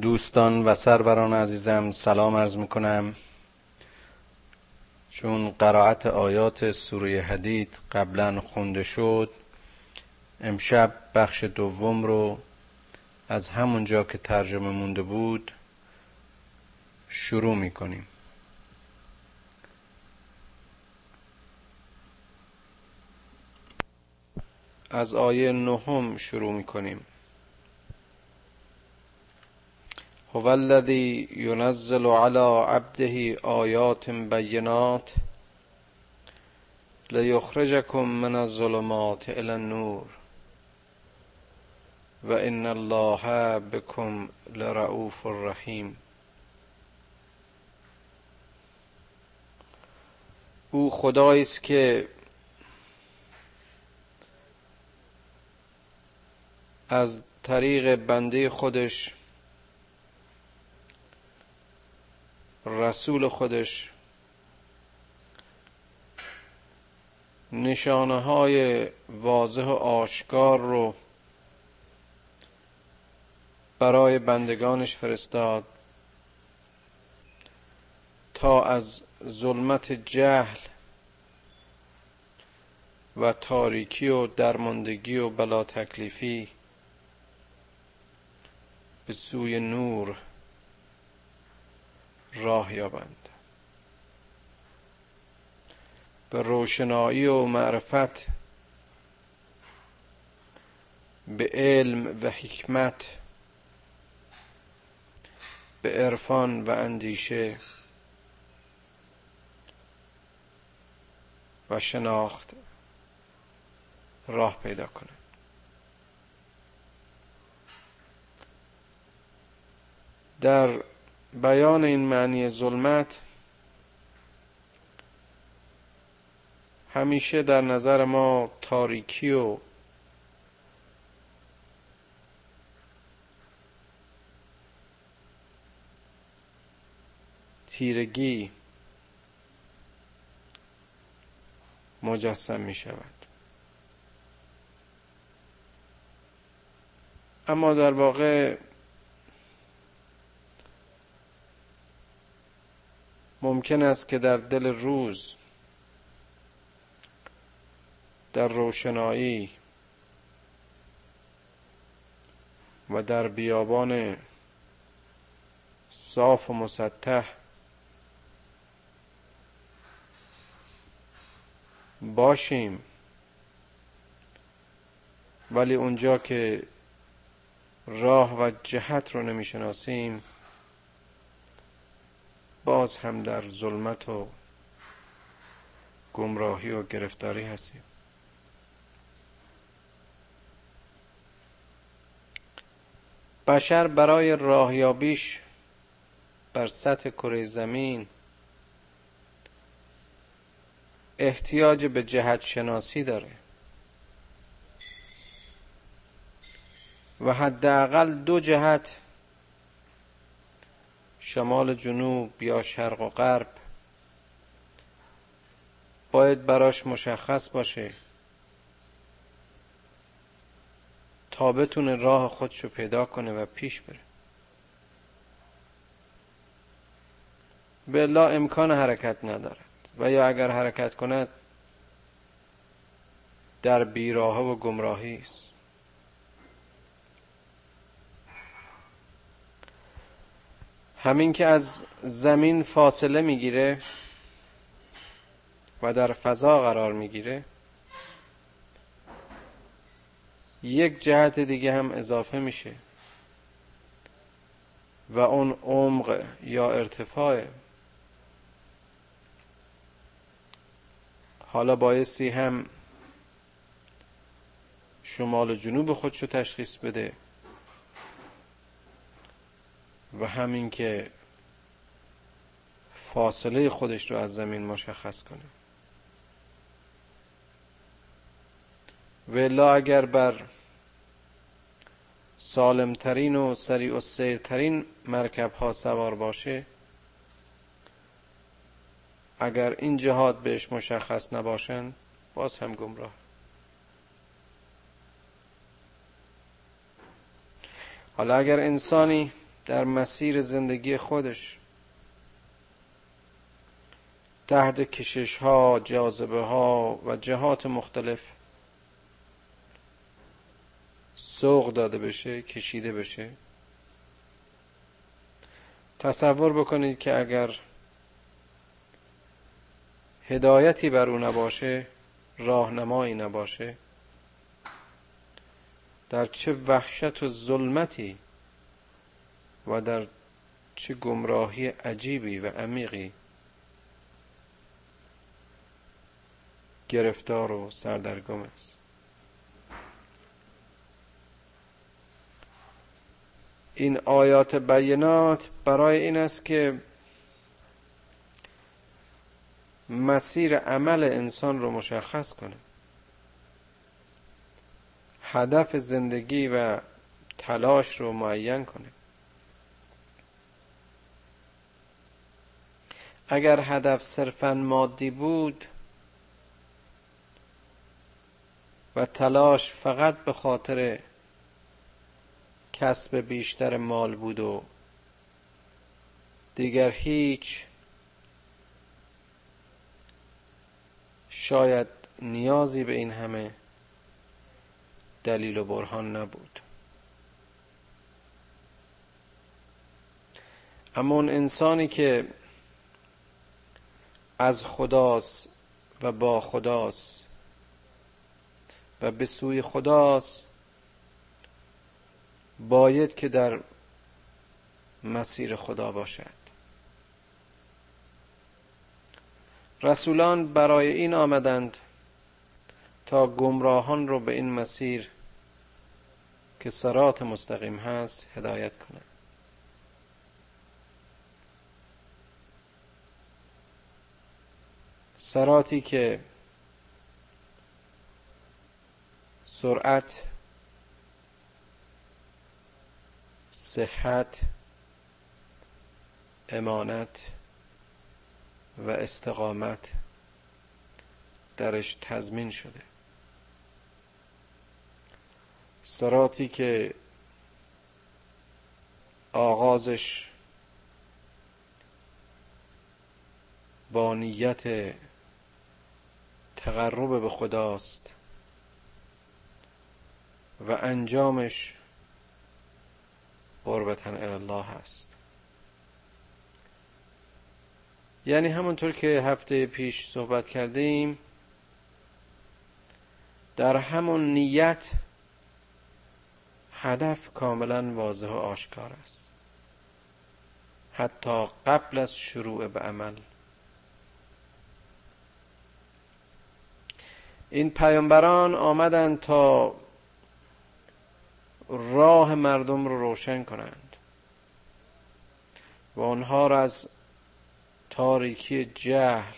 دوستان و سروران عزیزم سلام عرض می‌کنم. چون قرائت آیات سوره حدید قبلا خونده شد امشب بخش دوم رو از همونجا که ترجمه مونده بود شروع می‌کنیم. از آیه نهم شروع می‌کنیم. هو الذی ینزل علی عبده آیات بینات لیخرجکم من الظلمات الى النور و ان الله بكم لرؤوف رحیم. او خدایی است که از طریق بنده خودش رسول خودش. نشانه های واضح و آشکار رو برای بندگانش فرستاد. تا از ظلمت جهل و تاریکی و درماندگی و بلا تکلیفی به سوی نور راه یابند. به روشنایی و معرفت به علم و حکمت به عرفان و اندیشه و شناخت راه پیدا کنند. در بیان این معنی ظلمت همیشه در نظر ما تاریکی و تیرگی مجسم می شود. اما در واقع ممکن است که در دل روز در روشنایی و در بیابان صاف و مسطح باشیم. ولی اونجا که راه و جهت رو نمی‌شناسیم باز هم در ظلمت و گمراهی و گرفتاری هستیم. بشر برای راهیابیش بر سطح کره زمین احتیاج به جهت شناسی داره و حداقل دو جهت شمال جنوب یا شرق و غرب. باید براش مشخص باشه. تا بتونه راه خودشو پیدا کنه و پیش بره. به امکان حرکت ندارد. و یا اگر حرکت کند در بیراه و گمراهی است. همین که از زمین فاصله می‌گیره و در فضا قرار می‌گیره یک جهت دیگه هم اضافه میشه و اون عمق یا ارتفاع. حالا بایستی هم شمال و جنوب خودشو تشخیص بده. و همین که فاصله خودش رو از زمین مشخص کنه. ولا اگر بر سالمترین و سریع و سیرترین مرکب ها سوار باشه اگر این جهات بهش مشخص نباشن باز هم گمراه. حالا اگر انسانی در مسیر زندگی خودش. تحت کشش ها جاذبه ها و جهات مختلف سوق داده بشه کشیده بشه. تصور بکنید که اگر هدایتی بر او نباشه راهنمایی نباشه در چه وحشت و ظلمتی و در چه گمراهی عجیبی و عمیقی گرفتار و سردرگم است. این آیات بینات برای این است که مسیر عمل انسان رو مشخص کنه. هدف زندگی و تلاش رو معین کنه. اگر هدف صرفا مادی بود و تلاش فقط به خاطر کسب بیشتر مال بود و دیگر هیچ شاید نیازی به این همه دلیل و برهان نبود. اما اون انسانی که از خداست و با خداست و به سوی خداست. باید که در مسیر خدا باشد. رسولان برای این آمدند تا گمراهان رو به این مسیر که سرات مستقیم هست هدایت کنند. سراتی که سرعت صحت امانت و استقامت درش تضمین شده. سراتی که آغازش با نیت تقرب به خداست. و انجامش قربتن الله هست یعنی همونطور که هفته پیش صحبت کردیم در همون نیت هدف کاملا واضح و آشکار است. حتی قبل از شروع به عمل. این پیامبران آمدند تا راه مردم رو روشن کنند و آنها را از تاریکی جهل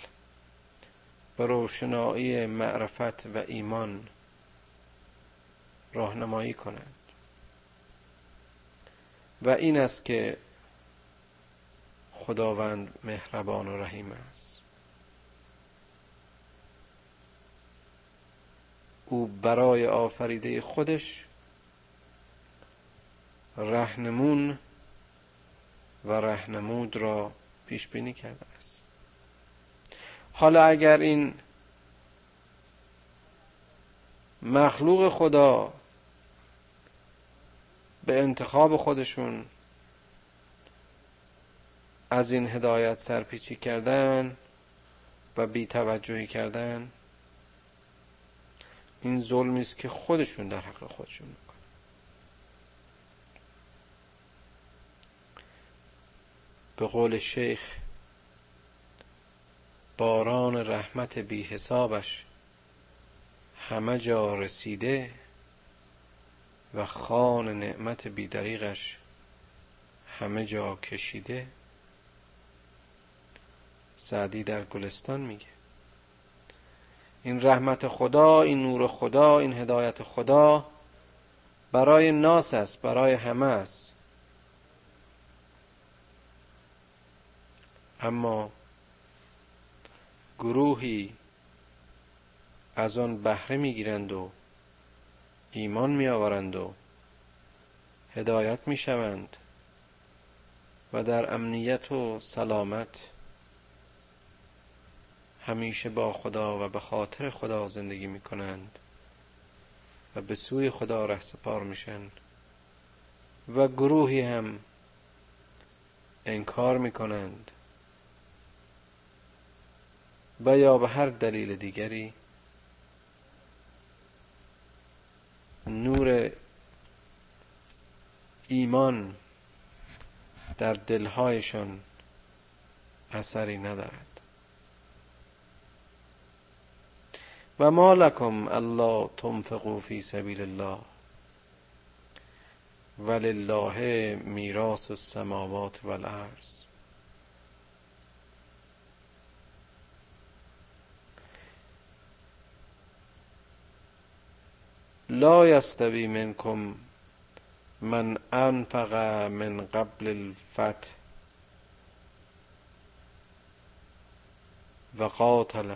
به روشنایی معرفت و ایمان راهنمایی کنند. و این است که خداوند مهربان و رحیم است. او برای آفریده خودش رهنمون و رهنمود را پیش بینی کرده است. حالا اگر این مخلوق خدا به انتخاب خودشون از این هدایت سرپیچی کردن و بی توجهی کردن این ظلمی است که خودشون در حق خودشون می‌کنن. به قول شیخ باران رحمت بی حسابش همه جا رسیده و خان نعمت بیدریغش همه جا کشیده. سعدی در گلستان میگه. این رحمت خدا این نور خدا این هدایت خدا برای ناس است برای همه است. اما گروهی از آن بهره می‌گیرند و ایمان می آورند و هدایت می شوند و در امنیت و سلامت همیشه با خدا و به خاطر خدا زندگی می کنند و به سوی خدا ره سپار میشن و گروهی هم انکار می کنند و یا به هر دلیل دیگری نور ایمان در دلهایشان اثری ندارد. و ما لکم الله تنفقوا فی سبیل الله ولله میراث السماوات والارض لا یستوی منکم من انفق من قبل الفتح و قاتل.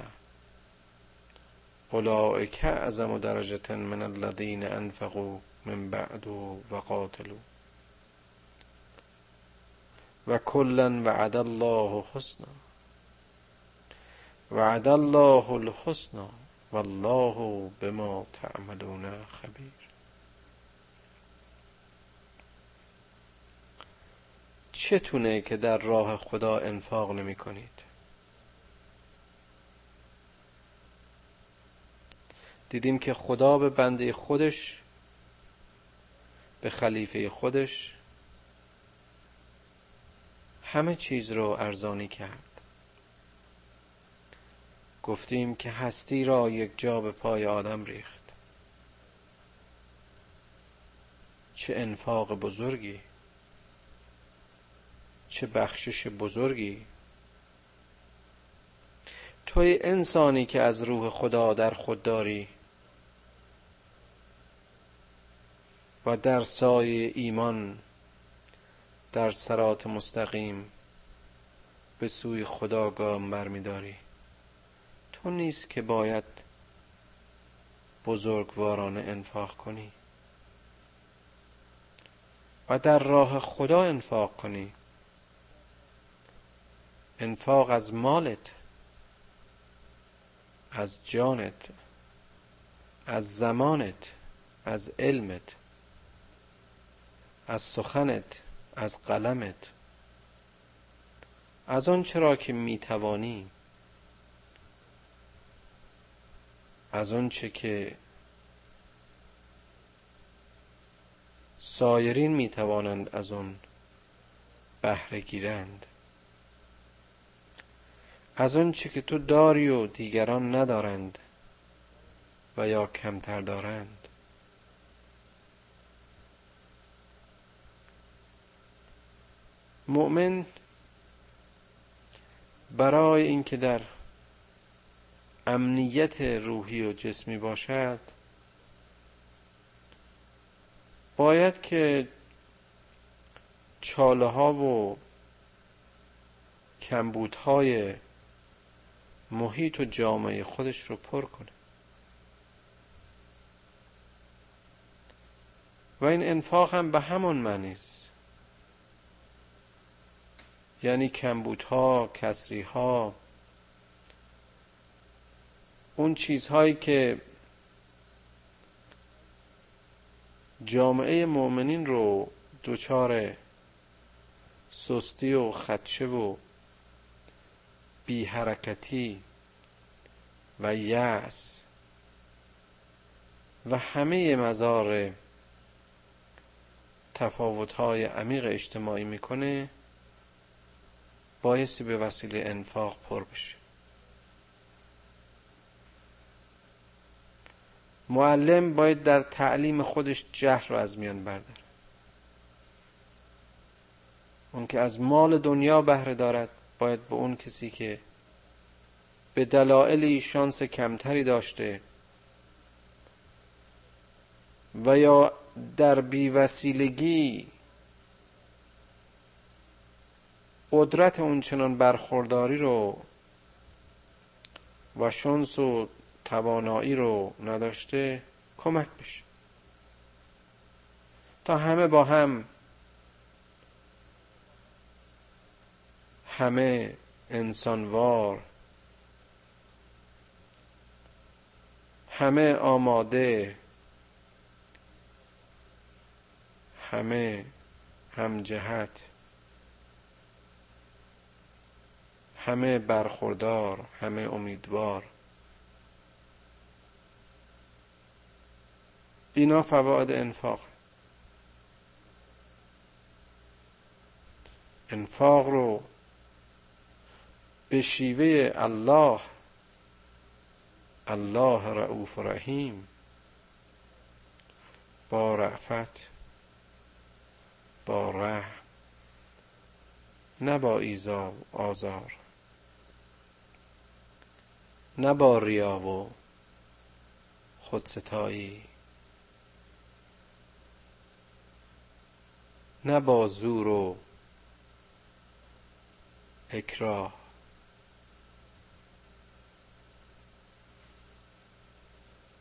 اولئک اعظم درجه من الذین انفقوا من بعد و قاتلوا. و کلا وعد الله حسنا وعد الله الحسنا والله بما تعملون خبیر. چتونه که در راه خدا انفاق نمی کنید؟ دیدیم که خدا به بنده خودش به خلیفه خودش همه چیز رو ارزانی کرد. گفتیم که هستی را یک جا به پای آدم ریخت. چه انفاق بزرگی چه بخشش بزرگی. توی انسانی که از روح خدا در خود داری و در سایه ایمان در سرات مستقیم به سوی خدا گام برمیداری. تو نیست که باید بزرگوارانه انفاق کنی و در راه خدا انفاق کنی. انفاق از مالت از جانت از زمانت از علمت. از سخنت از قلمت. از آن چرا که می‌توانی؟ از آن چه که سایرین می‌توانند از آن بهره گیرند. از آن چه که تو داری و دیگران ندارند و یا کمتر دارند. مؤمن برای اینکه در امنیت روحی و جسمی باشد باید که چاله ها و کمبودهای محیط و جامعه خودش رو پر کنه. و این انفاق هم به همون معنی است. یعنی کمبودها کسریها. اون چیزهایی که جامعه مؤمنین رو دچار سستی و خدشه و بی حرکتی و یأس و همه مزار تفاوت‌های عمیق اجتماعی می‌کنه بایستی به وسیله انفاق پر بشه معلم باید در تعلیم خودش جهل رو از میان برداره. اون که از مال دنیا بهره دارد باید به اون کسی که به دلایلی شانس کمتری داشته و یا در بیوسیلگی قدرت اون چنان برخورداری رو و شانس و توانایی رو نداشته کمک بشه. تا همه با هم همه انسانوار همه آماده همه هم جهت همه برخوردار همه امیدوار. اینا فواید انفاق. انفاق رو به شیوه الله الله رعوف رحیم با رعفت با رحم نه با ایزا و آزار. نه با ریا و خودستایی نه با زور و اکراه.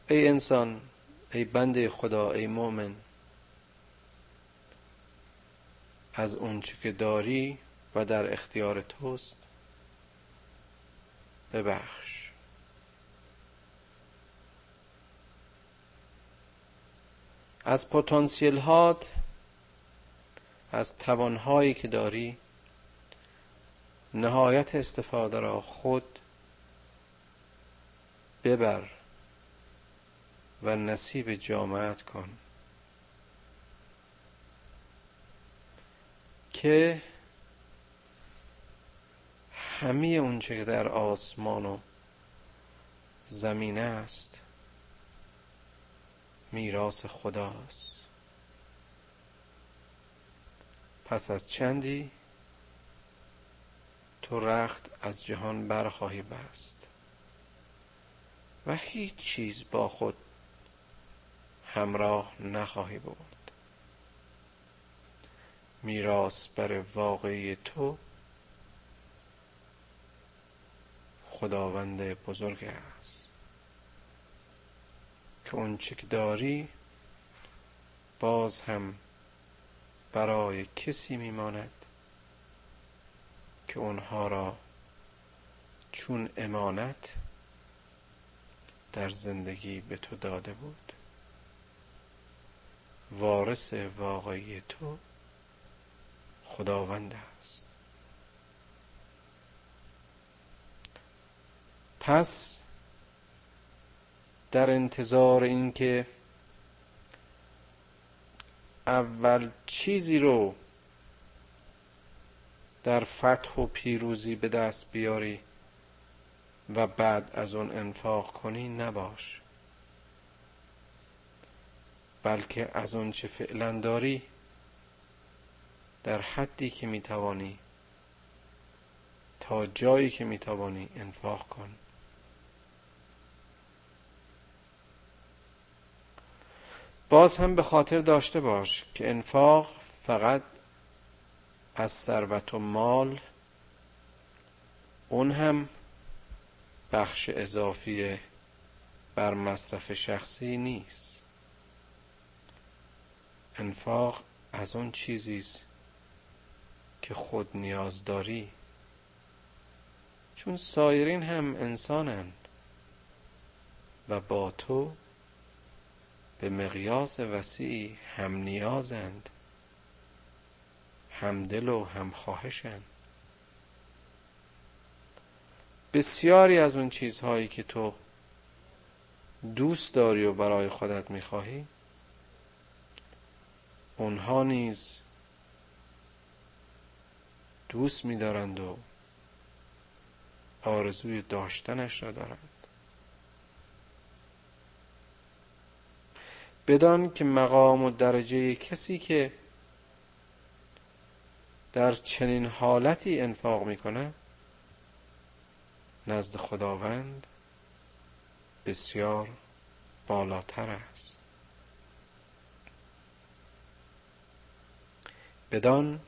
ای انسان ای بنده خدا ای مؤمن از اونچه که داری و در اختیار توست ببخش. از پتانسیل هات از توانهایی که داری نهایت استفاده را خود ببر و نصیب جامعت کن. که همه اونچه که در آسمان و زمین است میراث خداست. پس از چندی تو رخت از جهان برخواهی بست و هیچ چیز با خود همراه نخواهی برد. میراث بر واقعی تو خداوند بزرگ است. اون که داری باز هم برای کسی میماند که اونها را چون امانت در زندگی به تو داده بود. وارث واقعی تو خداوند است. پس در انتظار اینکه اول چیزی رو در فتح و پیروزی به دست بیاری و بعد از اون انفاق کنی نباش. بلکه از اون چه فعلا داری در حدی که می‌توانی تا جایی که می‌توانی انفاق کن. باز هم به خاطر داشته باش که انفاق فقط از ثروت و مال اون هم بخش اضافی بر مصرف شخصی نیست. انفاق از اون چیزیست که خود نیاز داری. چون سایرین هم انسانند و با تو به مقیاس وسیعی هم نیازند هم دل و هم خواهشند. بسیاری از اون چیزهایی که تو دوست داری و برای خودت می‌خواهی اونها نیز دوست میدارند و آرزوی داشتنش را دارند. بدان که مقام و درجه کسی که در چنین حالتی انفاق می‌کنه نزد خداوند بسیار بالاتر است. بدان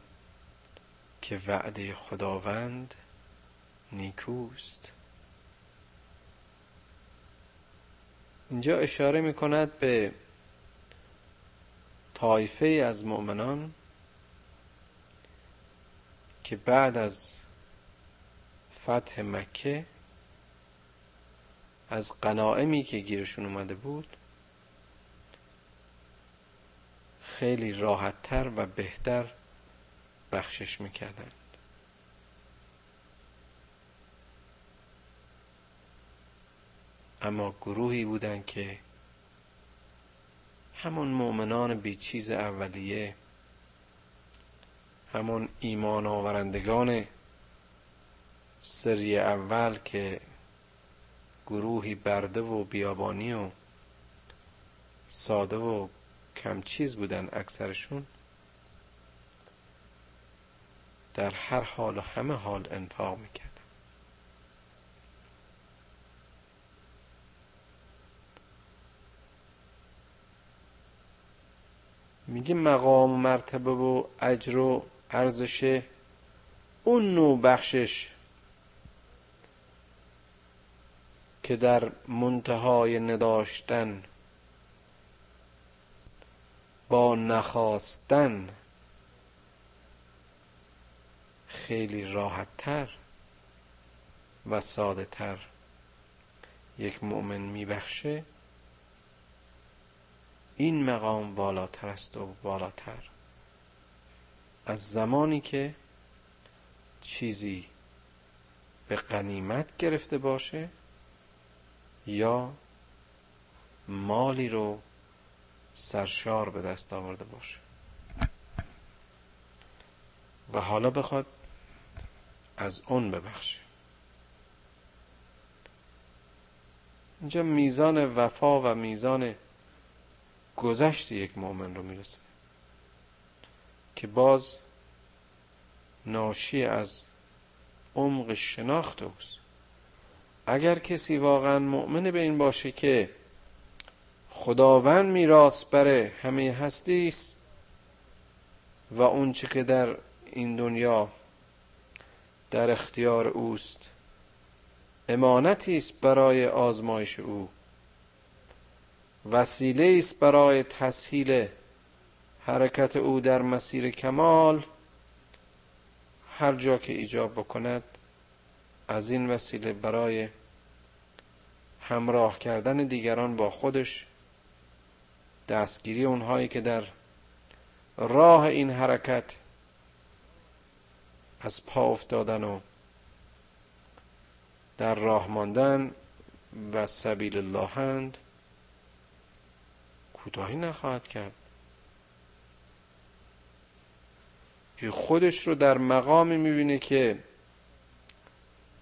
که وعده خداوند نیکوست. اینجا اشاره می کند به طایفه از مؤمنان که بعد از فتح مکه از قنائمی که گیرشون اومده بود خیلی راحتتر و بهتر بخشش می‌کردند اما گروهی بودند که همون مؤمنان بیچیز اولیه همون ایمان آورندگان سری اول که گروهی برده و بیابانی و ساده و کم چیز بودن اکثرشون در هر حال و همه حال انفاق می‌کردن میگه مقام و مرتبه و اجر و ارزش اون نوع بخشش که در منتهای نداشتن با نخواستن خیلی راحتتر و ساده تر یک مؤمن میبخشه. این مقام بالاتر است و بالاتر. از زمانی که چیزی به قنیمت گرفته باشه یا مالی رو سرشار به دست آورده باشه. و حالا بخواد از اون ببخشه. اینجا میزان وفا و میزان گذشت یک مؤمن رو می‌رسه. که باز ناشی از عمق شناخت اوست. اگر کسی واقعا مؤمن به این باشه که خداوند میراث بره همه هستی است و اون چه که در این دنیا در اختیار اوست امانتی است برای آزمایش او. وسیله است برای تسهیل حرکت او در مسیر کمال. هر جا که ایجاب بکند از این وسیله برای همراه کردن دیگران با خودش دستگیری اونهایی که در راه این حرکت از پا افتادن و در راه ماندن و سبیل اللهند کوتاهی نخواهد کرد. خودش رو در مقامی می‌بینه که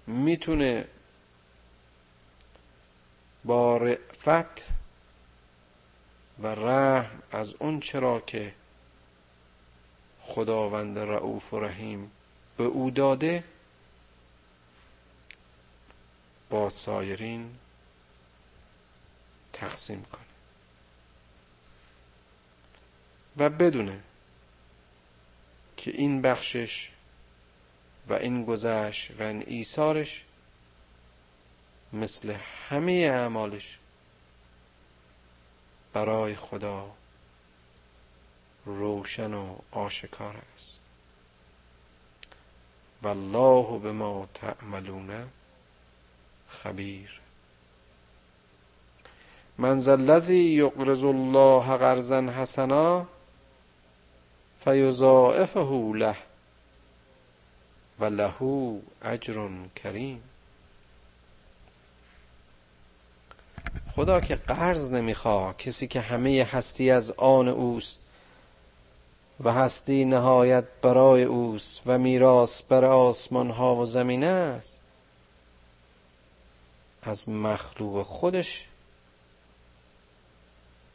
می‌تونه با رفت و رحم از اون چرا که خداوند رعوف و رحیم به او داده با سایرین تقسیم کنه. و بدونه که این بخشش و این گذشت و این ایثارش مثل همه اعمالش برای خدا روشن و آشکار است. والله به ما تعملون خبیر. من ذا الذی یقرض الله قرضا حسنا فیضاعفه له و له اجر کریم. خدا که قرض نمی‌خواه کسی که همه هستی از آن اوست و هستی نهایت برای اوست و میراث بر آسمان ها و زمین است از مخلوق خودش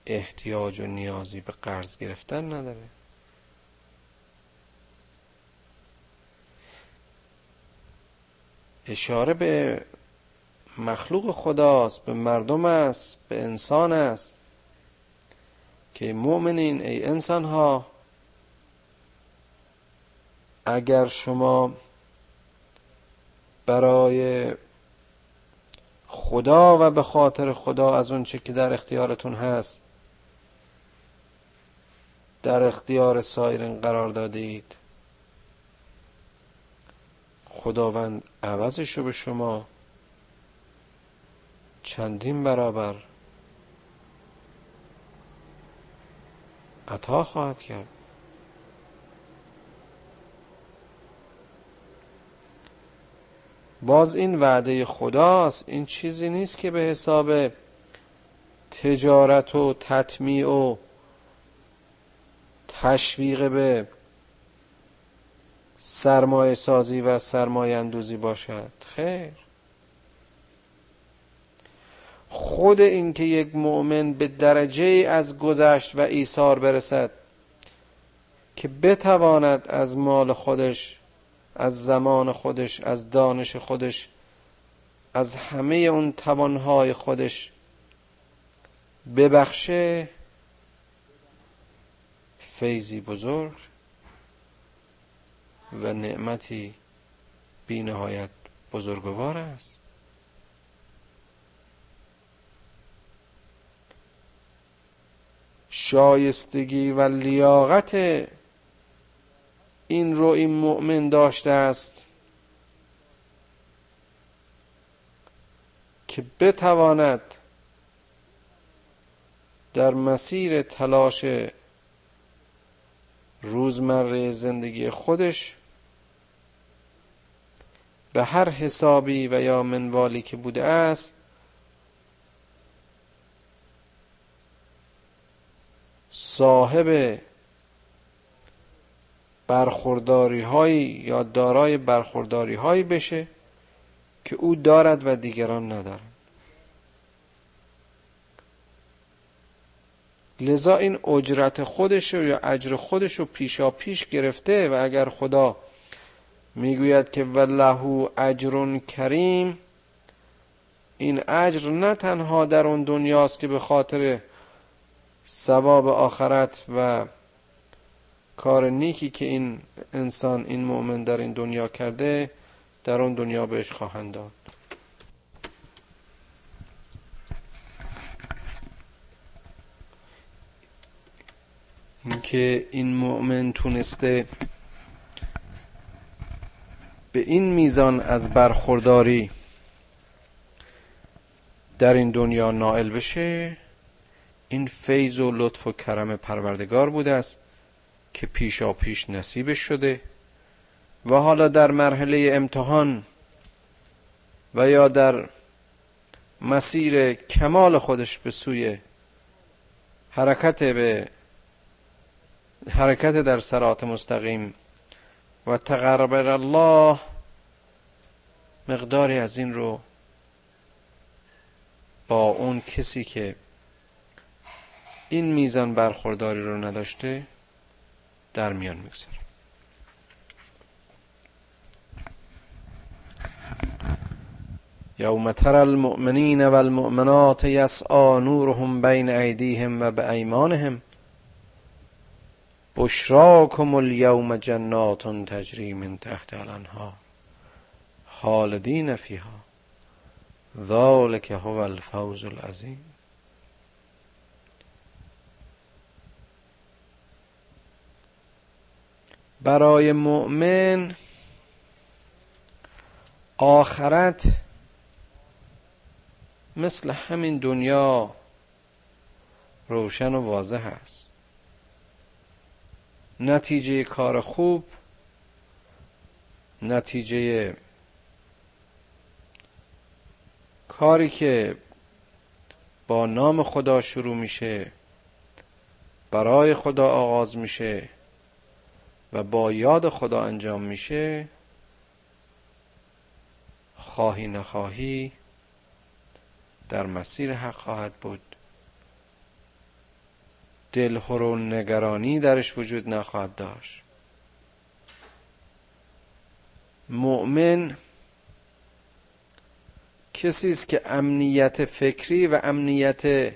احتیاج و نیازی به قرض گرفتن نداره. اشاره به مخلوق خداست به مردم است به انسان است که مؤمنین ای انسان ها اگر شما برای خدا و به خاطر خدا از اون چه که در اختیارتون هست در اختیار سایرین قرار دادید خداوند عوضش رو به شما چندین برابر عطا خواهد کرد. باز این وعده خداست این چیزی نیست که به حساب تجارت و تطمیع و تشویق به سرمایه سازی و سرمایه اندوزی باشد. خیر. خود اینکه یک مؤمن به درجه از گذشت و ایثار برسد که بتواند از مال خودش از زمان خودش از دانش خودش از همه اون توانهای خودش ببخشه فیضی بزرگ. و نعمتی بینهایت بزرگوار است. شایستگی و لیاقت این رو این مؤمن داشته است که بتواند در مسیر تلاش روزمره زندگی خودش به هر حسابی و یا منوالی که بوده است صاحب برخورداری هایی یا دارای برخورداری هایی بشه که او دارد و دیگران ندارند. لذا این اجرت خودش یا اجر خودش رو پیشا پیش گرفته و اگر خدا می‌گوید که ولهو اجر کریم. این اجر نه تنها در اون دنیاست که به خاطر ثواب آخرت و کار نیکی که این انسان این مؤمن در این دنیا کرده در اون دنیا بهش خواهند داد. اینکه این مؤمن تونسته به این میزان از برخورداری در این دنیا نائل بشه این فیض و لطف و کرم پروردگار بوده است که پیشا پیش نصیبش شده و حالا در مرحله امتحان و یا در مسیر کمال خودش به سوی حرکت به حرکت در سرات مستقیم و تقرب الله مقداری از این رو با اون کسی که این میزان برخورداری رو نداشته در میان می‌گذاره. یوم تر المؤمنین والمؤمنات یسعا نورهم بین ایدیهم و به ایمانهم بشراکم الیوم جنات تجری من تحت الانها خالدین فیها ذالک هو الفوز العظیم برای مؤمن آخرت مثل همین دنیا روشن و واضح است. نتیجه کار خوب نتیجه کاری که با نام خدا شروع میشه برای خدا آغاز میشه و با یاد خدا انجام میشه خواهی نخواهی در مسیر حق خواهد بود. دلخور و نگرانی درش وجود نخواهد داشت. مؤمن کسی است که امنیت فکری و امنیت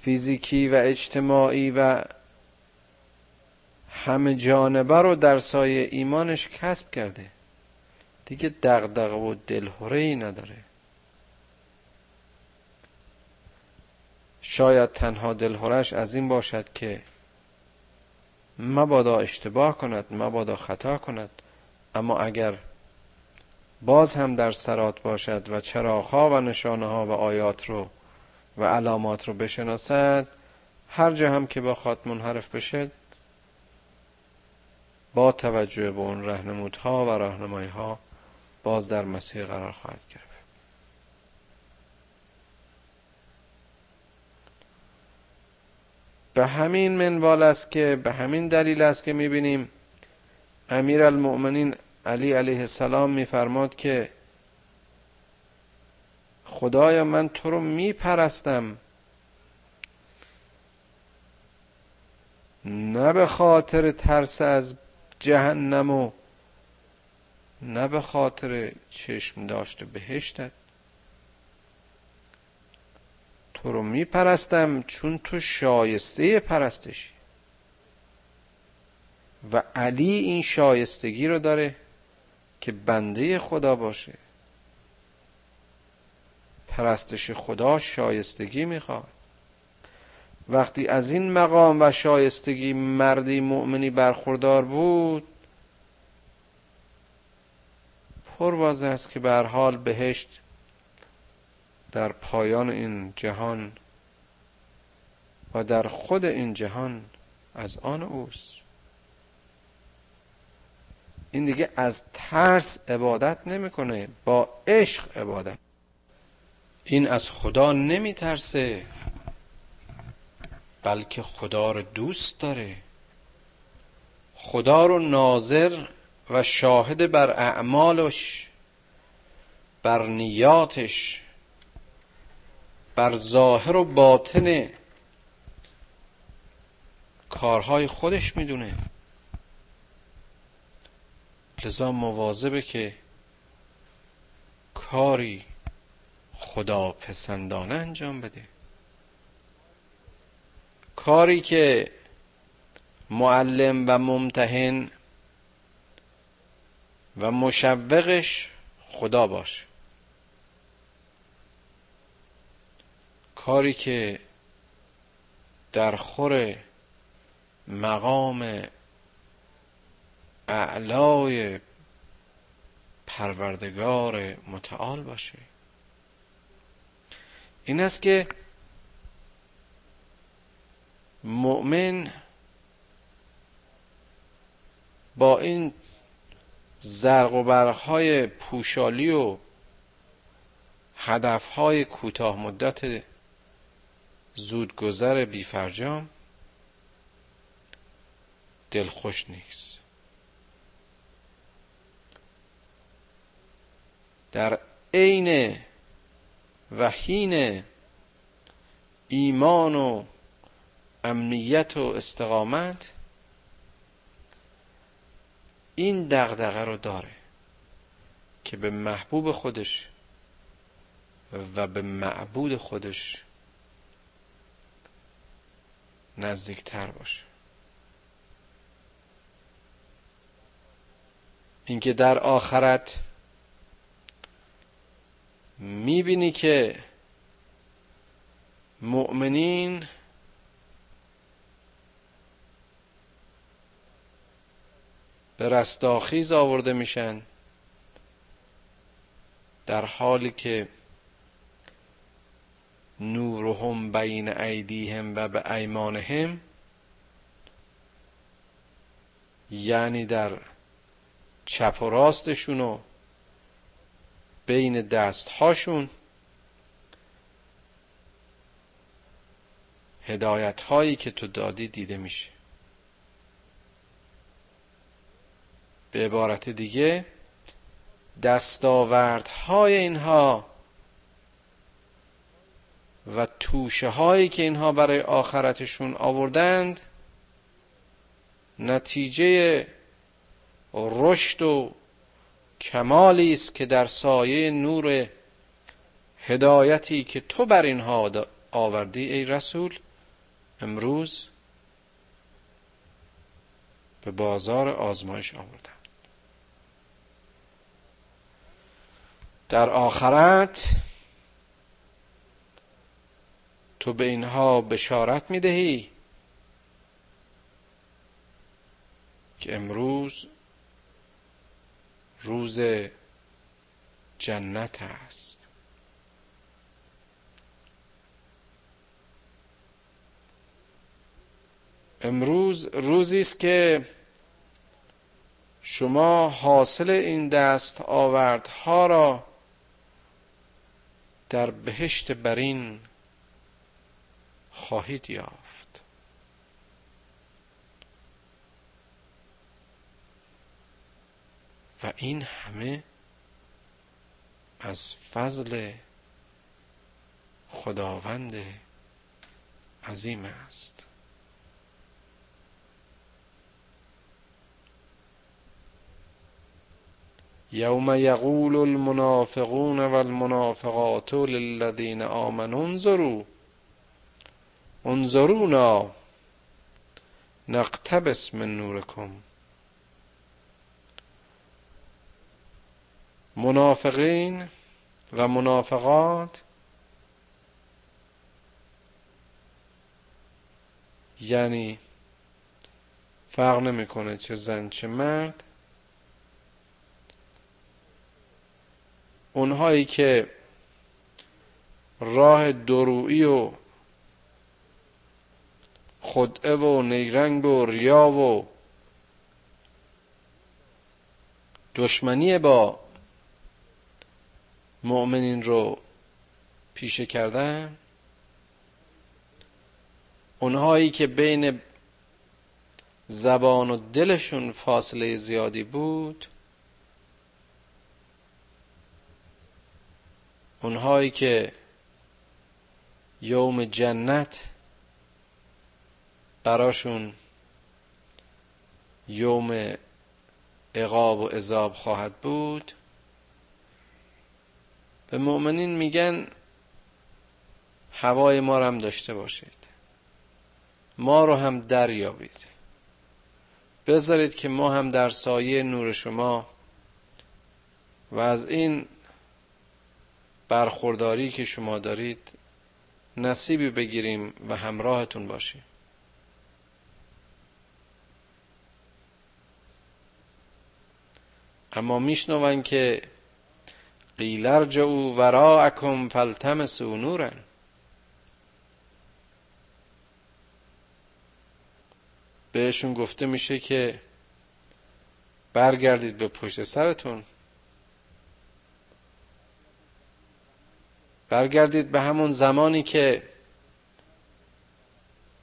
فیزیکی و اجتماعی و همه جانبه رو در سایه ایمانش کسب کرده. دیگه دغدغه و دلهوره ای نداره. شاید تنها دلهورش از این باشد که مبادا اشتباه کند مبادا خطا کند. اما اگر باز هم در سرات باشد و چراغها و نشانه ها و آیات رو و علامات رو بشناسد هر جا هم که بخواد منحرف بشه با توجه به اون رهنمودها و راهنمایی ها باز در مسیر قرار خواهد گرفت. به همین منوال است که به همین دلیل است که می‌بینیم امیر المؤمنین علی علیه السلام میفرماد که خدایا من تو رو میپرستم. نه به خاطر ترس از جهنم و نه به خاطر چشم داشته بهشتت. تو رو میپرستم چون تو شایسته پرستشی. و علی این شایستگی رو داره که بنده خدا باشه. پرستش خدا شایستگی می‌خواد. وقتی از این مقام و شایستگی مردی مؤمنی برخوردار بود پر است که به حال بهشت در پایان این جهان و در خود این جهان از آن اوست. این دیگه از ترس عبادت نمی‌کنه با عشق عبادت. این از خدا نمیترسه بلکه خدا رو دوست داره. خدا رو ناظر و شاهد بر اعمالش بر نیاتش. بر ظاهر و باطن کارهای خودش می‌دونه. لذا مواظبه که کاری خدا پسندانه انجام بده. کاری که معلم و ممتحن و مشوقش خدا باشه. کاری که در خور مقام اعلای پروردگار متعال باشه. این است که مؤمن با این زرق و برقهای پوشالی و هدفهای کوتاه مدت زودگذر بیفرجام دلخوش نیست. در عین وحین ایمان و امنیت و استقامت این دغدغه رو داره که به محبوب خودش و به معبود خودش نزدیکتر باشه. اینکه در آخرت می‌بینی که مؤمنین به رستاخیز آورده میشن در حالی که نورهم بین ایدیهم و به ایمانهم یعنی در چپ و راستشون و بین دستهاشون هدایت هایی که تو دادی دیده میشه. به عبارت دیگه دستاوردهای اینها و توشه هایی که اینها برای آخرتشون آوردند نتیجه رشد و کمالی است که در سایه نور هدایتی که تو بر اینها آوردی ای رسول. امروز به بازار آزمایش آوردن. در آخرت تو به اینها بشارت می‌دهی؟ که امروز روز جنت است. امروز روزی است که شما حاصل این دست آوردها را در بهشت برین خواهید یافت. و این همه از فضل خداوند عظیم است. یوم یقول المنافقون والمنافقات للذین آمنوا انظروا انظرونا نقتبس من نورکم. منافقین و منافقات یعنی فرق نمی‌کنه چه زن چه مرد. اونهایی که راه درویی و خدعه و نیرنگ و ریا و دشمنی با مؤمنین رو پیشه کردن. اونهایی که بین زبان و دلشون فاصله زیادی بود اونهایی که یوم جنت براشون یوم عقاب و عذاب خواهد بود. به مؤمنین میگن هوای ما رو هم داشته باشید. ما رو هم دریابید. بذارید که ما هم در سایه نور شما و از این برخورداری که شما دارید نصیبی بگیریم و همراهتون باشیم. اما میشنون که قیل ارجعوا وراءکم فالتمسوا نورا. بهشون گفته میشه که برگردید به پشت سرتون. برگردید به همون زمانی که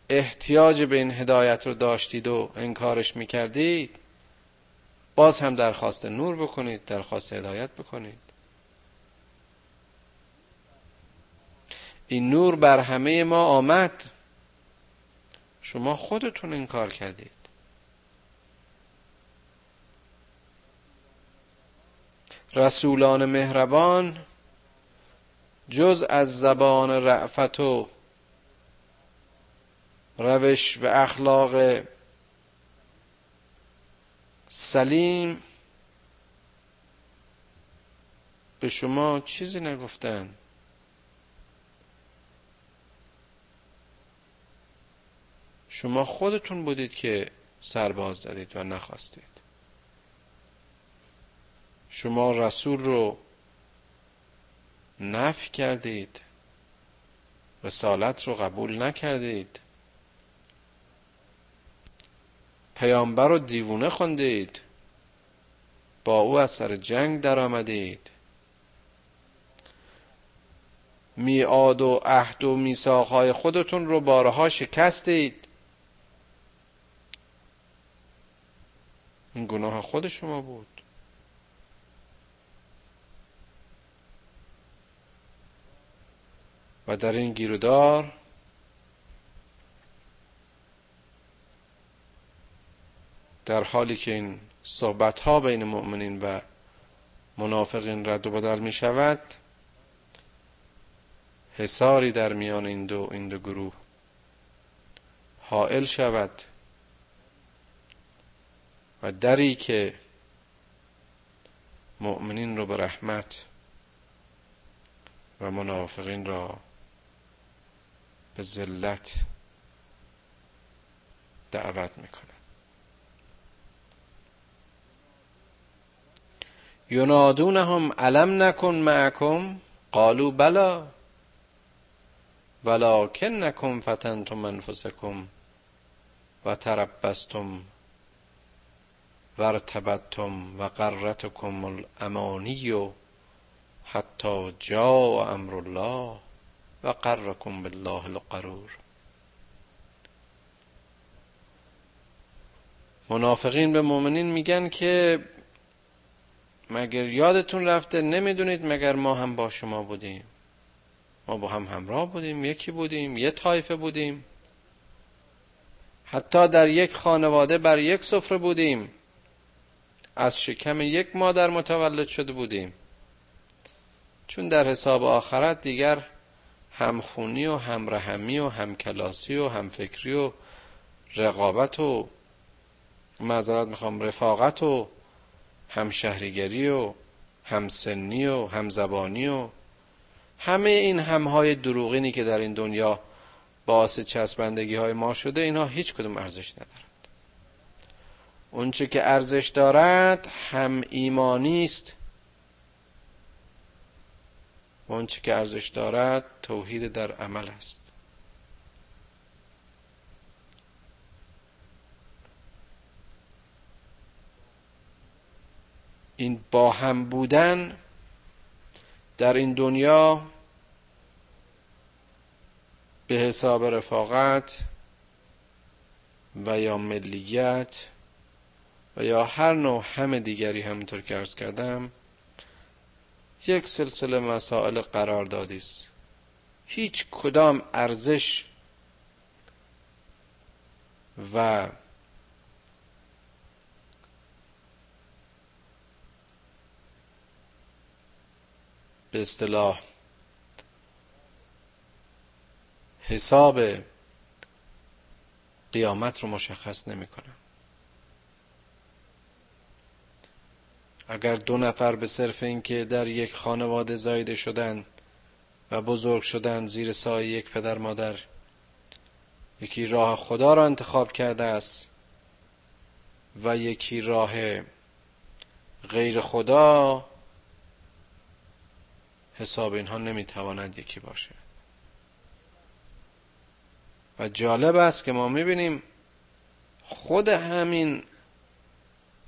احتیاج به این هدایت رو داشتید و انکارش می‌کردید. باز هم درخواست نور بکنید درخواست هدایت بکنید. این نور بر همه ما آمد. شما خودتون انکار کردید. رسولان مهربان جز از زبان رعفت و روش و اخلاق سلیم به شما چیزی نگفتن. شما خودتون بودید که سرباز دادید و نخواستید. شما رسول رو نفی کردید. رسالت رو قبول نکردید. پیامبر رو دیوونه خوندید با او از سر جنگ در آمدید میعاد و عهد و میثاقهای خودتون رو بارها شکستید. این گناه خود شما بود. و در این گیرودار در حالی که این صحبت ها بین مؤمنین و منافقین رد و بدل می شود حساری در میان این دو این دو گروه حائل شود و دری که مؤمنین رو به رحمت و منافقین را به ذلت دعوت می‌کنه. ینادونهم علم نکن معکم قالوا بلا ولکنکم فتنتم انفسکم و تربستم و ارتبتم و قرتکم الامانی حتی جاء امر الله و قرکم بالله القرور. منافقین به مؤمنین میگن که مگر یادتون رفته نمی‌دونید مگر ما هم با شما بودیم؟ ما با هم همراه بودیم یکی بودیم یه طایفه بودیم. حتی در یک خانواده بر یک سفره بودیم. از شکم یک مادر متولد شده بودیم. چون در حساب آخرت دیگر همخونی و همرحمی و همکلاسی و همفکری و رقابت و معذرت می‌خوام رفاقت و همشهریگری و همسنی و همزبانی و همه این همهای دروغینی که در این دنیا باعث چسبندگی های ما شده اینها هیچ کدوم ارزش ندارد اونچه که ارزش دارد هم ایمانی است. و اونچه که ارزش دارد توحید در عمل است. این با هم بودن در این دنیا به حساب رفاقت و یا ملیت و یا هر نوع همه دیگری همونطور که ارز کردم یک سلسله مسائل قراردادی است. هیچ کدام ارزش و به اصطلاح حساب قیامت رو مشخص نمی‌کنه اگر دو نفر به صرف اینکه در یک خانواده زایده شدن و بزرگ شدن زیر سایه یک پدر مادر یکی راه خدا را انتخاب کرده است و یکی راه غیر خدا حساب اینها نمی‌تواند یکی باشه. و جالب است که ما می‌بینیم خود همین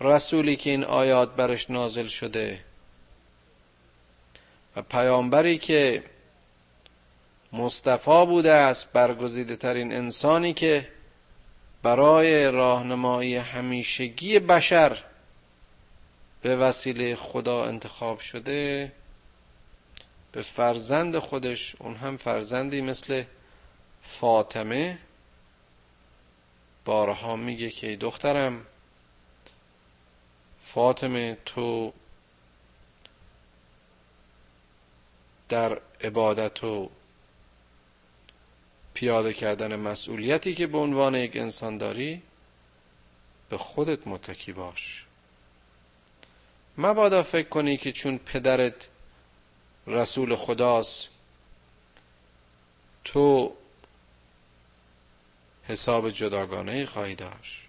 رسولی که این آیات برش نازل شده و پیامبری که مصطفی بوده است برگزیده ترین انسانی که برای راهنمایی همیشگی بشر به وسیله خدا انتخاب شده به فرزند خودش اون هم فرزندی مثل فاطمه. بارها میگه که دخترم فاطمه تو در عبادت و پیاده کردن مسئولیتی که به عنوان یک انسان داری به خودت متکی باش. مبادا فکر کنی که چون پدرت رسول خداست. تو حساب جداگانه خواهی داشت؟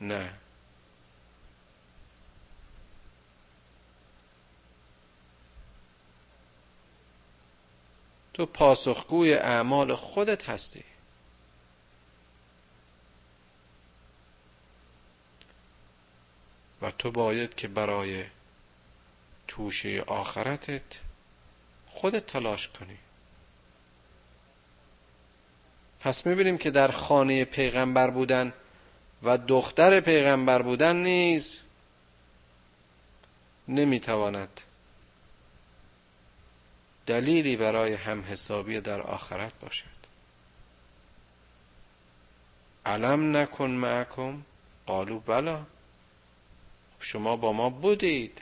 نه. تو پاسخگوی اعمال خودت هستی. و تو باید که برای توشه آخرتت خودت تلاش کنی. پس می‌بینیم که در خانه پیغمبر بودن و دختر پیغمبر بودن نیز نمی‌تواند دلیلی برای هم حسابی در آخرت باشد. علم نکن معکم. قالو بلا. شما با ما بودید.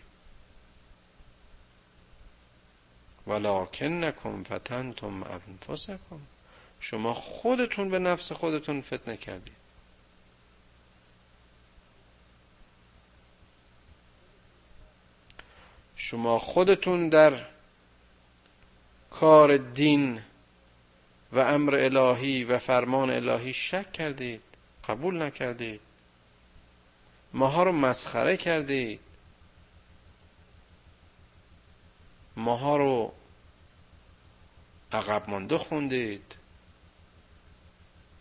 ولکنکم فتنتم انفسکم. شما خودتون به نفس خودتون فتنه کردید. شما خودتون در کار دین و امر الهی و فرمان الهی شک کردید قبول نکردید. ماها رو مسخره کردید. ماها رو عقب مانده خوندید.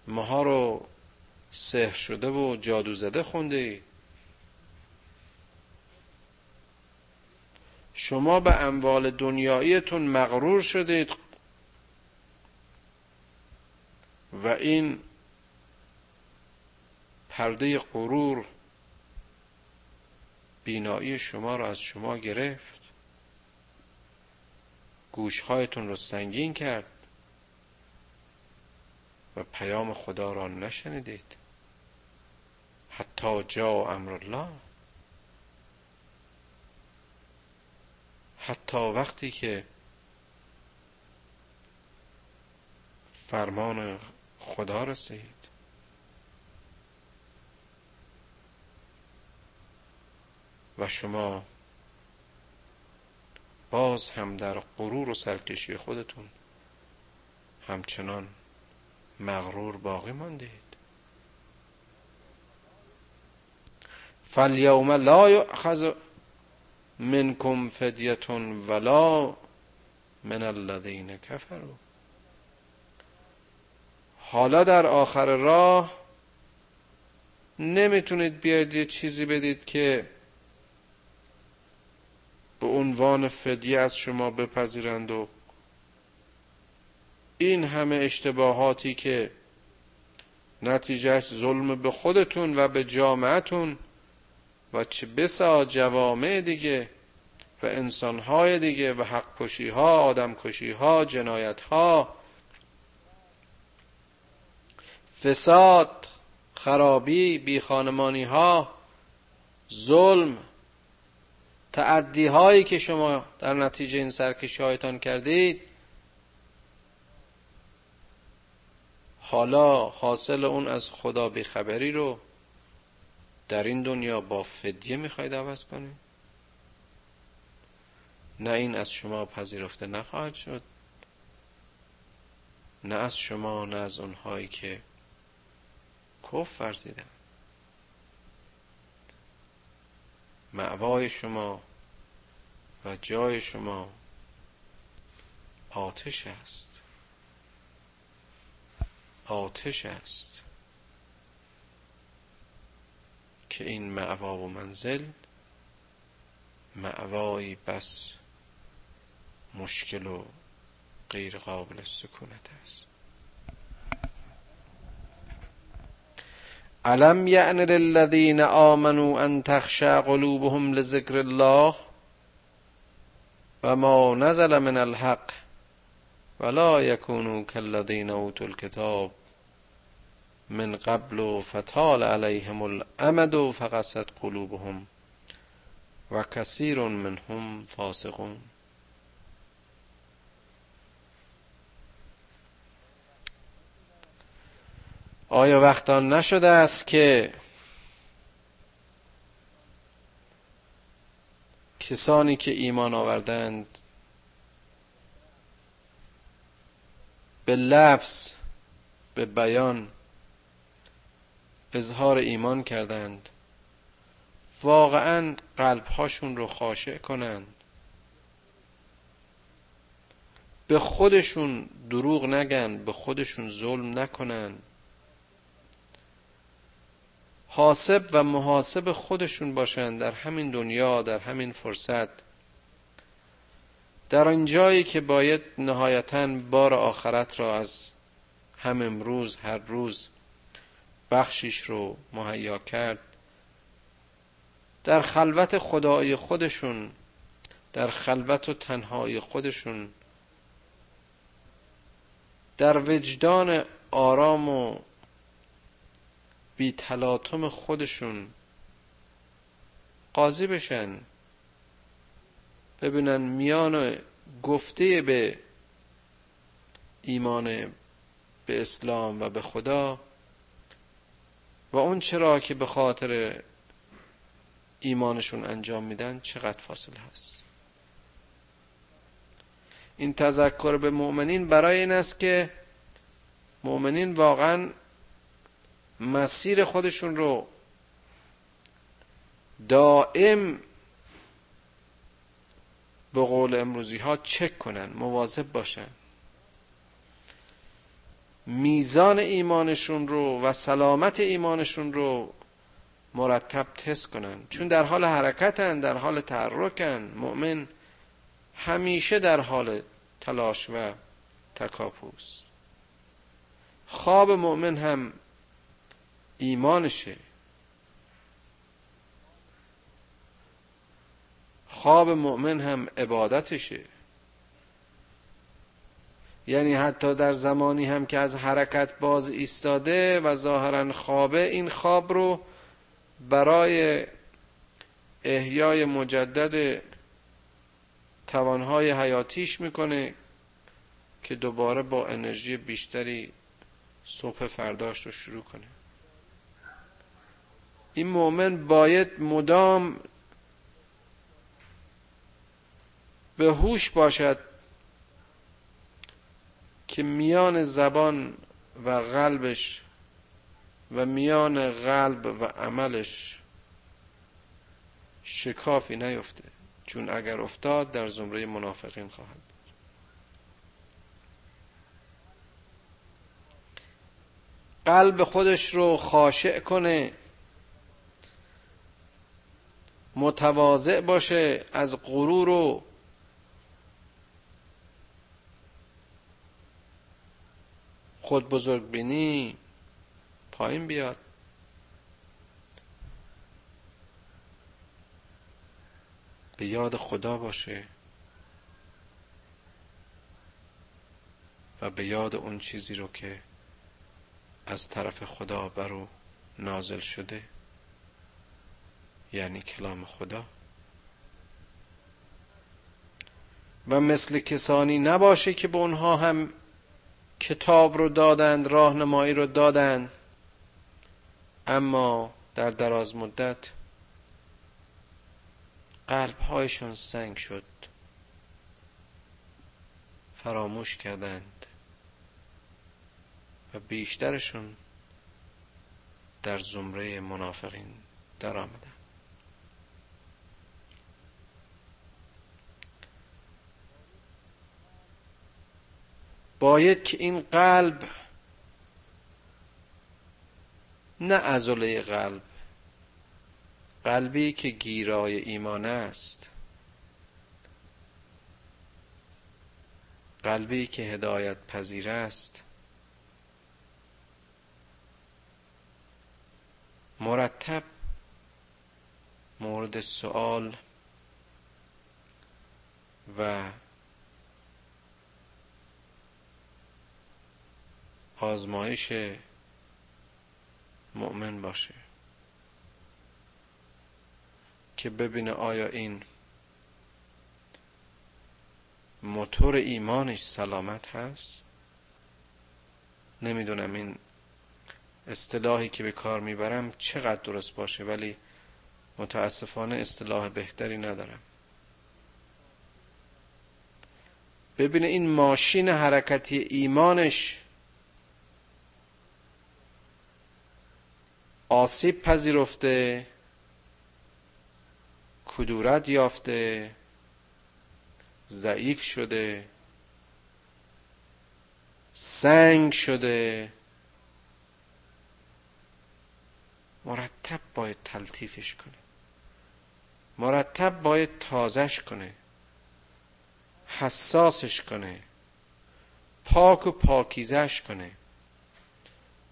ماها رو سحر شده و جادو زده خوندید. شما به اموال دنیاییتون مغرور شدید. و این پرده غرور بینایی شما را از شما گرفت. گوشهایتون رو سنگین کرد و پیام خدا را نشنیدید. حتی جا امر الله. حتی وقتی که فرمان خدا رسید. و شما باز هم در غرور و سرکشی خودتون همچنان مغرور باقی ماندید. فالیوم لا یؤخذ منکم فدیتون ولا من الذین کفروا. حالا در آخر راه نمی‌تونید بیاید یه چیزی بدید که به عنوان فدیه از شما بپذیرند و این همه اشتباهاتی که نتیجهش ظلم به خودتون و به جامعتون و چه بسا جوامع دیگه و انسانهای دیگه و حق کشی ها آدم کشی ها جنایت ها فساد خرابی بی خانمانی ها ظلم تعدی هایی که شما در نتیجه این سرکشی هایتان کردید حالا حاصل اون از خدا بیخبری رو در این دنیا با فدیه می‌خواید عوض کنید؟ نه این از شما پذیرفته نخواهد شد نه از شما نه از اونهایی که کف ورزیدن معوای شما و جای شما آتش است. آتش است که این معوا و منزل معوایی بس مشکل و غیر قابل سکونت است. ألم يأن للذين آمنوا أن تخشى قلوبهم لذكر الله؟ وما نزل من الحق ولا يكونوا كالذين أوتوا الكتاب من قبل فطال عليهم الأمد فقست قلوبهم وكثير منهم فاسقون. آیا وقتان نشده است که کسانی که ایمان آوردند به لفظ به بیان اظهار ایمان کردند واقعا قلبهاشون رو خاشع کنند. به خودشون دروغ نگن به خودشون ظلم نکنن. حاسب و محاسب خودشون باشند در همین دنیا در همین فرصت. در آن جایی که باید نهایتا بار آخرت را از هم امروز هر روز بخشیش رو مهیا کرد. در خلوت خدای خودشون در خلوت و تنهای خودشون در وجدان آرام و بی تلاطم خودشون. قاضی بشن. ببینن میان گفته به ایمان به اسلام و به خدا و اون چرا که به خاطر ایمانشون انجام میدن چقدر فاصله هست. این تذکر به مؤمنین برای این است که مؤمنین واقعا مسیر خودشون رو دائم به قول امروزی ها چک کنن مواظب باشن. میزان ایمانشون رو و سلامت ایمانشون رو مرتب تست کنن. چون در حال حرکتن در حال تحرکن. مؤمن همیشه در حال تلاش و تکاپوست. خواب مؤمن هم ایمانشه. خواب مؤمن هم عبادتشه. یعنی حتی در زمانی هم که از حرکت باز ایستاده و ظاهرا خوابه این خواب رو برای احیای مجدد توانهای حیاتیش می‌کنه که دوباره با انرژی بیشتری صبح فرداش رو شروع کنه. این مؤمن باید مدام به هوش باشد که میان زبان و قلبش و میان قلب و عملش شکافی نیفته. چون اگر افتاد در زمره منافقین خواهد قلب خودش رو خاشع کنه. متواضع باشه از غرور و خود بزرگ بینی پایین بیاد. به یاد خدا باشه و به یاد اون چیزی رو که از طرف خدا برو نازل شده. یعنی کلام خدا. و مثل کسانی نباشه که به اونها هم کتاب رو دادند راهنمایی رو دادند. اما در دراز مدت قلبهایشون سنگ شد. فراموش کردند. و بیشترشون در زمره منافقین در آمدن باید که این قلب نه ازوله قلب قلبی که گیرای ایمان است. قلبی که هدایت پذیر است. مرتب مورد سوال و آزمایش مؤمن باشه که ببینه آیا این موتور ایمانش سلامت هست؟ نمی‌دونم این اصطلاحی که به کار می‌برم چقدر درست باشه ولی متاسفانه اصطلاح بهتری ندارم. ببینه این ماشین حرکتی ایمانش آسیب پذیرفته کدورت یافته ضعیف شده سنگ شده. مرتب باید تلطیفش کنه. مرتب باید تازش کنه. حساسش کنه. پاک و پاکیزش کنه.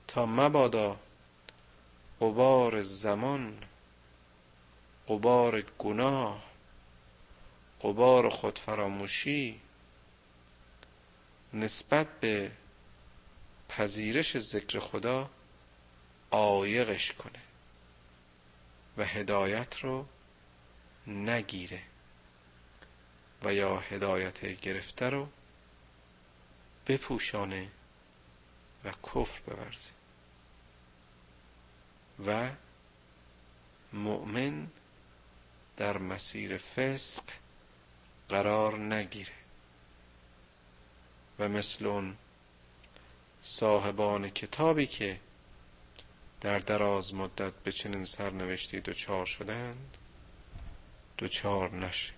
تا مبادا قبار زمان قبار گناه قبار خودفراموشی نسبت به پذیرش ذکر خدا آیقش کنه و هدایت رو نگیره و یا هدایت گرفته رو بپوشانه و کفر بورزه و مؤمن در مسیر فسق قرار نگیره. و مثل اون صاحبان کتابی که در دراز مدت به چنین سرنوشتی دچار شدند دچار نشه.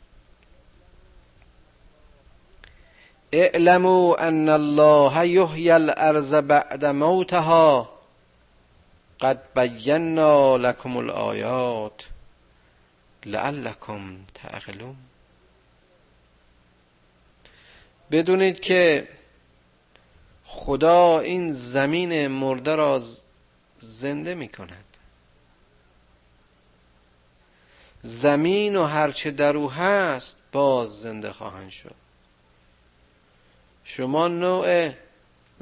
اعلموا ان الله یحیی الارض بعد موتها. قد بینا لكم الآیات لعلكم تعقلون. بدونید که خدا این زمین مرده را زنده می کند زمین و هرچه در او هست باز زنده خواهند شد. شما نوع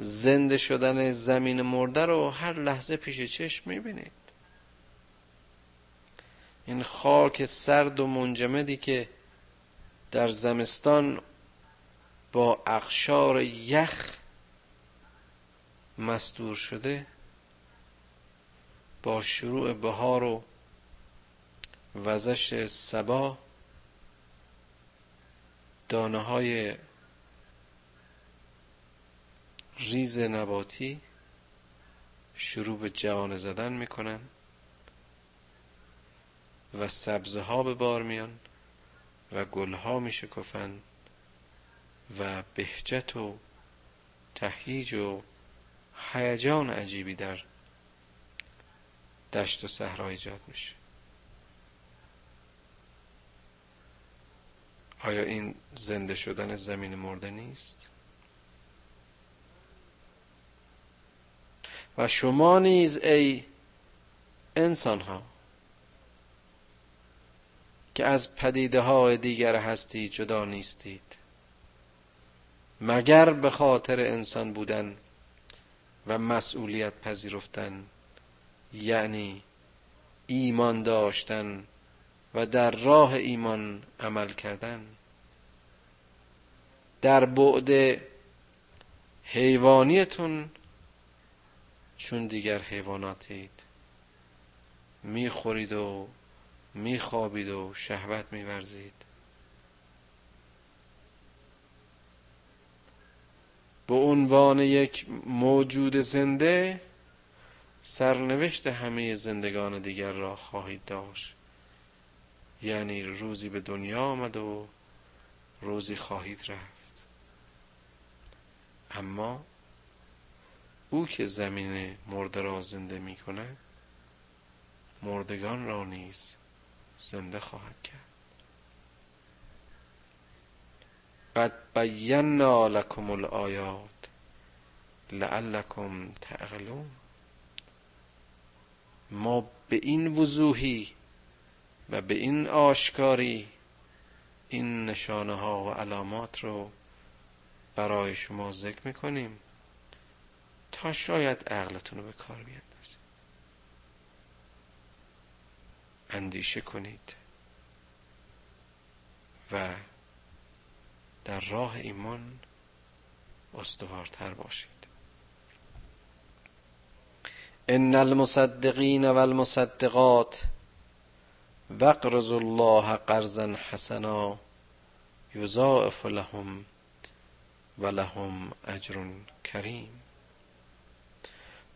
زنده شدن زمین مرده رو هر لحظه پیش چشم می‌بینید. این خاک سرد و منجمدی که در زمستان با اخشار یخ مستور شده با شروع بهار و وزش سبا دانه های ریز نباتی شروع به جوانه زدن می‌کنن و سبزه ها به بار میان و گل ها میشکفن و بهجت و تهییج و هیجان عجیبی در دشت و صحرا ایجاد میشه. آیا این زنده شدن زمین مرده نیست؟ و شما نیز ای انسان ها که از پدیده های دیگر هستی جدا نیستید مگر به خاطر انسان بودن و مسئولیت پذیرفتن یعنی ایمان داشتن و در راه ایمان عمل کردن؟ در بعد حیوانیتون چون دیگر حیواناتید. می‌خورید و میخوابید و شهوت میورزید. به عنوان یک موجود زنده سرنوشت همه زندگان دیگر را خواهید داشت. یعنی روزی به دنیا آمد و روزی خواهید رفت. اما او که زمین مرده را زنده می کند مردگان را نیز زنده خواهد کرد. قد بینا لکم الآیات لعلکم تعقلون. ما به این وضوحی و به این آشکاری این نشانه ها و علامات رو برای شما ذکر می‌کنیم. تا شاید عقلتون رو به کار بیندازید اندیشه کنید. و در راه ایمان استوارتر باشید. ان المصدقین والمصدقات وقرض الله قرضا حسنا یضاعف لهم و لهم اجر کریم.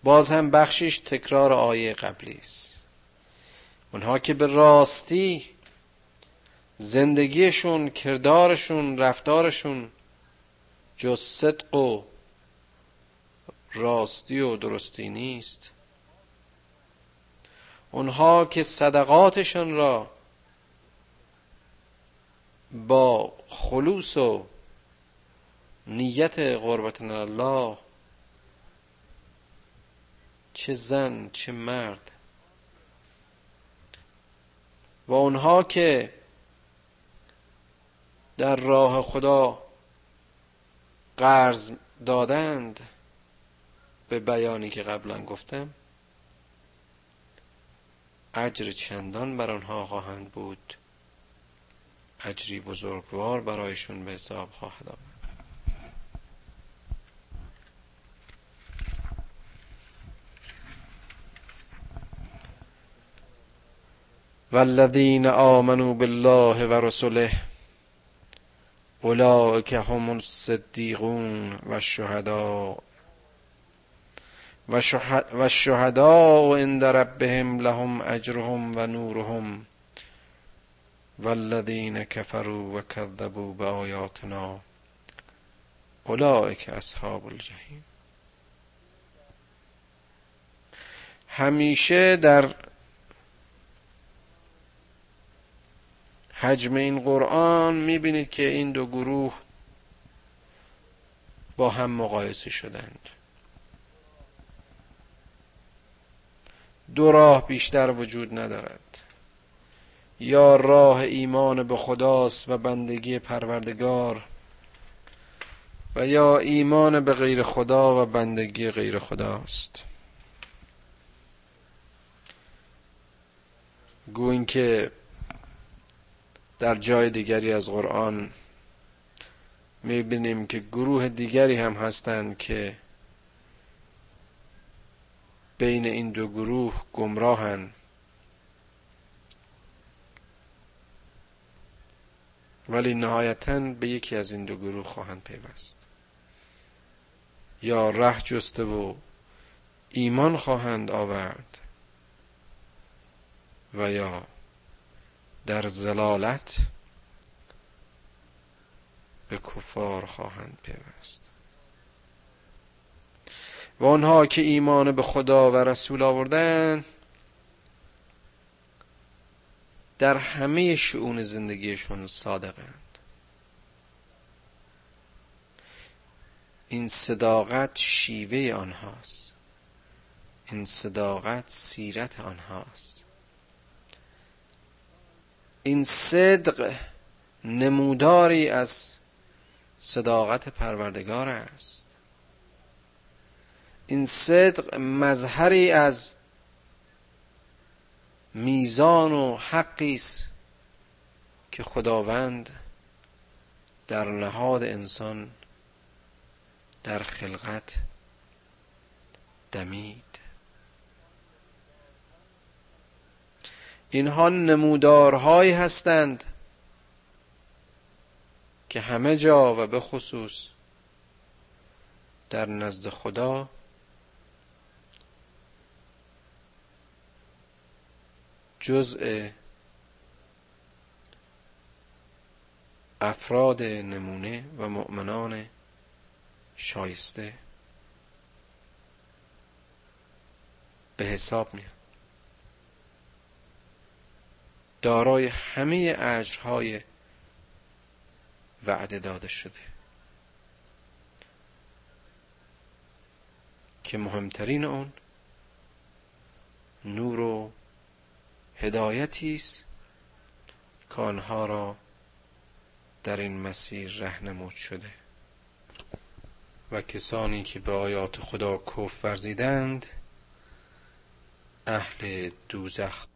باز هم بخشش تکرار آیه قبلی است. اونها که به راستی زندگیشون کردارشون رفتارشون جز صدق و راستی و درستی نیست. اونها که صدقاتشان را با خلوص و نیت قربت الله چه زن چه مرد. و اونها که در راه خدا قرض دادند به بیانی که قبلا گفتم اجر چندان بر آنها خواهند بود؟ اجری بزرگوار برایشون به حساب خواهد آمد. والذین آمنوا بالله و رسله اولئک هم الصدیقون و الشهداء و الشهداء عند ربهم لهم اجرهم و نورهم والذین كفروا و كذبوا بآیاتنا اولئک اصحاب الجحیم. همیشه در حجم این قرآن می‌بینید که این دو گروه با هم مقایسه شدند. دو راه بیشتر وجود ندارد. یا راه ایمان به خداست و بندگی پروردگار و یا ایمان به غیر خدا و بندگی غیر خداست. گوین که در جای دیگری از قرآن می‌بینیم که گروه دیگری هم هستند که بین این دو گروه گمراهن. ولی نهایتا به یکی از این دو گروه خواهند پیوست. یا ره جسته و ایمان خواهند آورد و یا در زلالت به کفار خواهند پیوست. و آنها که ایمان به خدا و رسول آوردن در همه شعون زندگیشون صادقند. این صداقت شیوه آنهاست. این صداقت سیرت آنهاست. این صدق نموداری از صداقت پروردگار است. این صدق مظهری از میزان و حقی است که خداوند در نهاد انسان در خلقت دمید. اینها نمودارهایی هستند که همه جا و به خصوص در نزد خدا جزء افراد نمونه و مؤمنان شایسته به حساب میاد دارای همه اجرهای وعده داده شده. که مهمترین اون نور و هدایتی است که آنها را در این مسیر رهنمود شده. و کسانی که به آیات خدا کف ورزیدند اهل دوزخ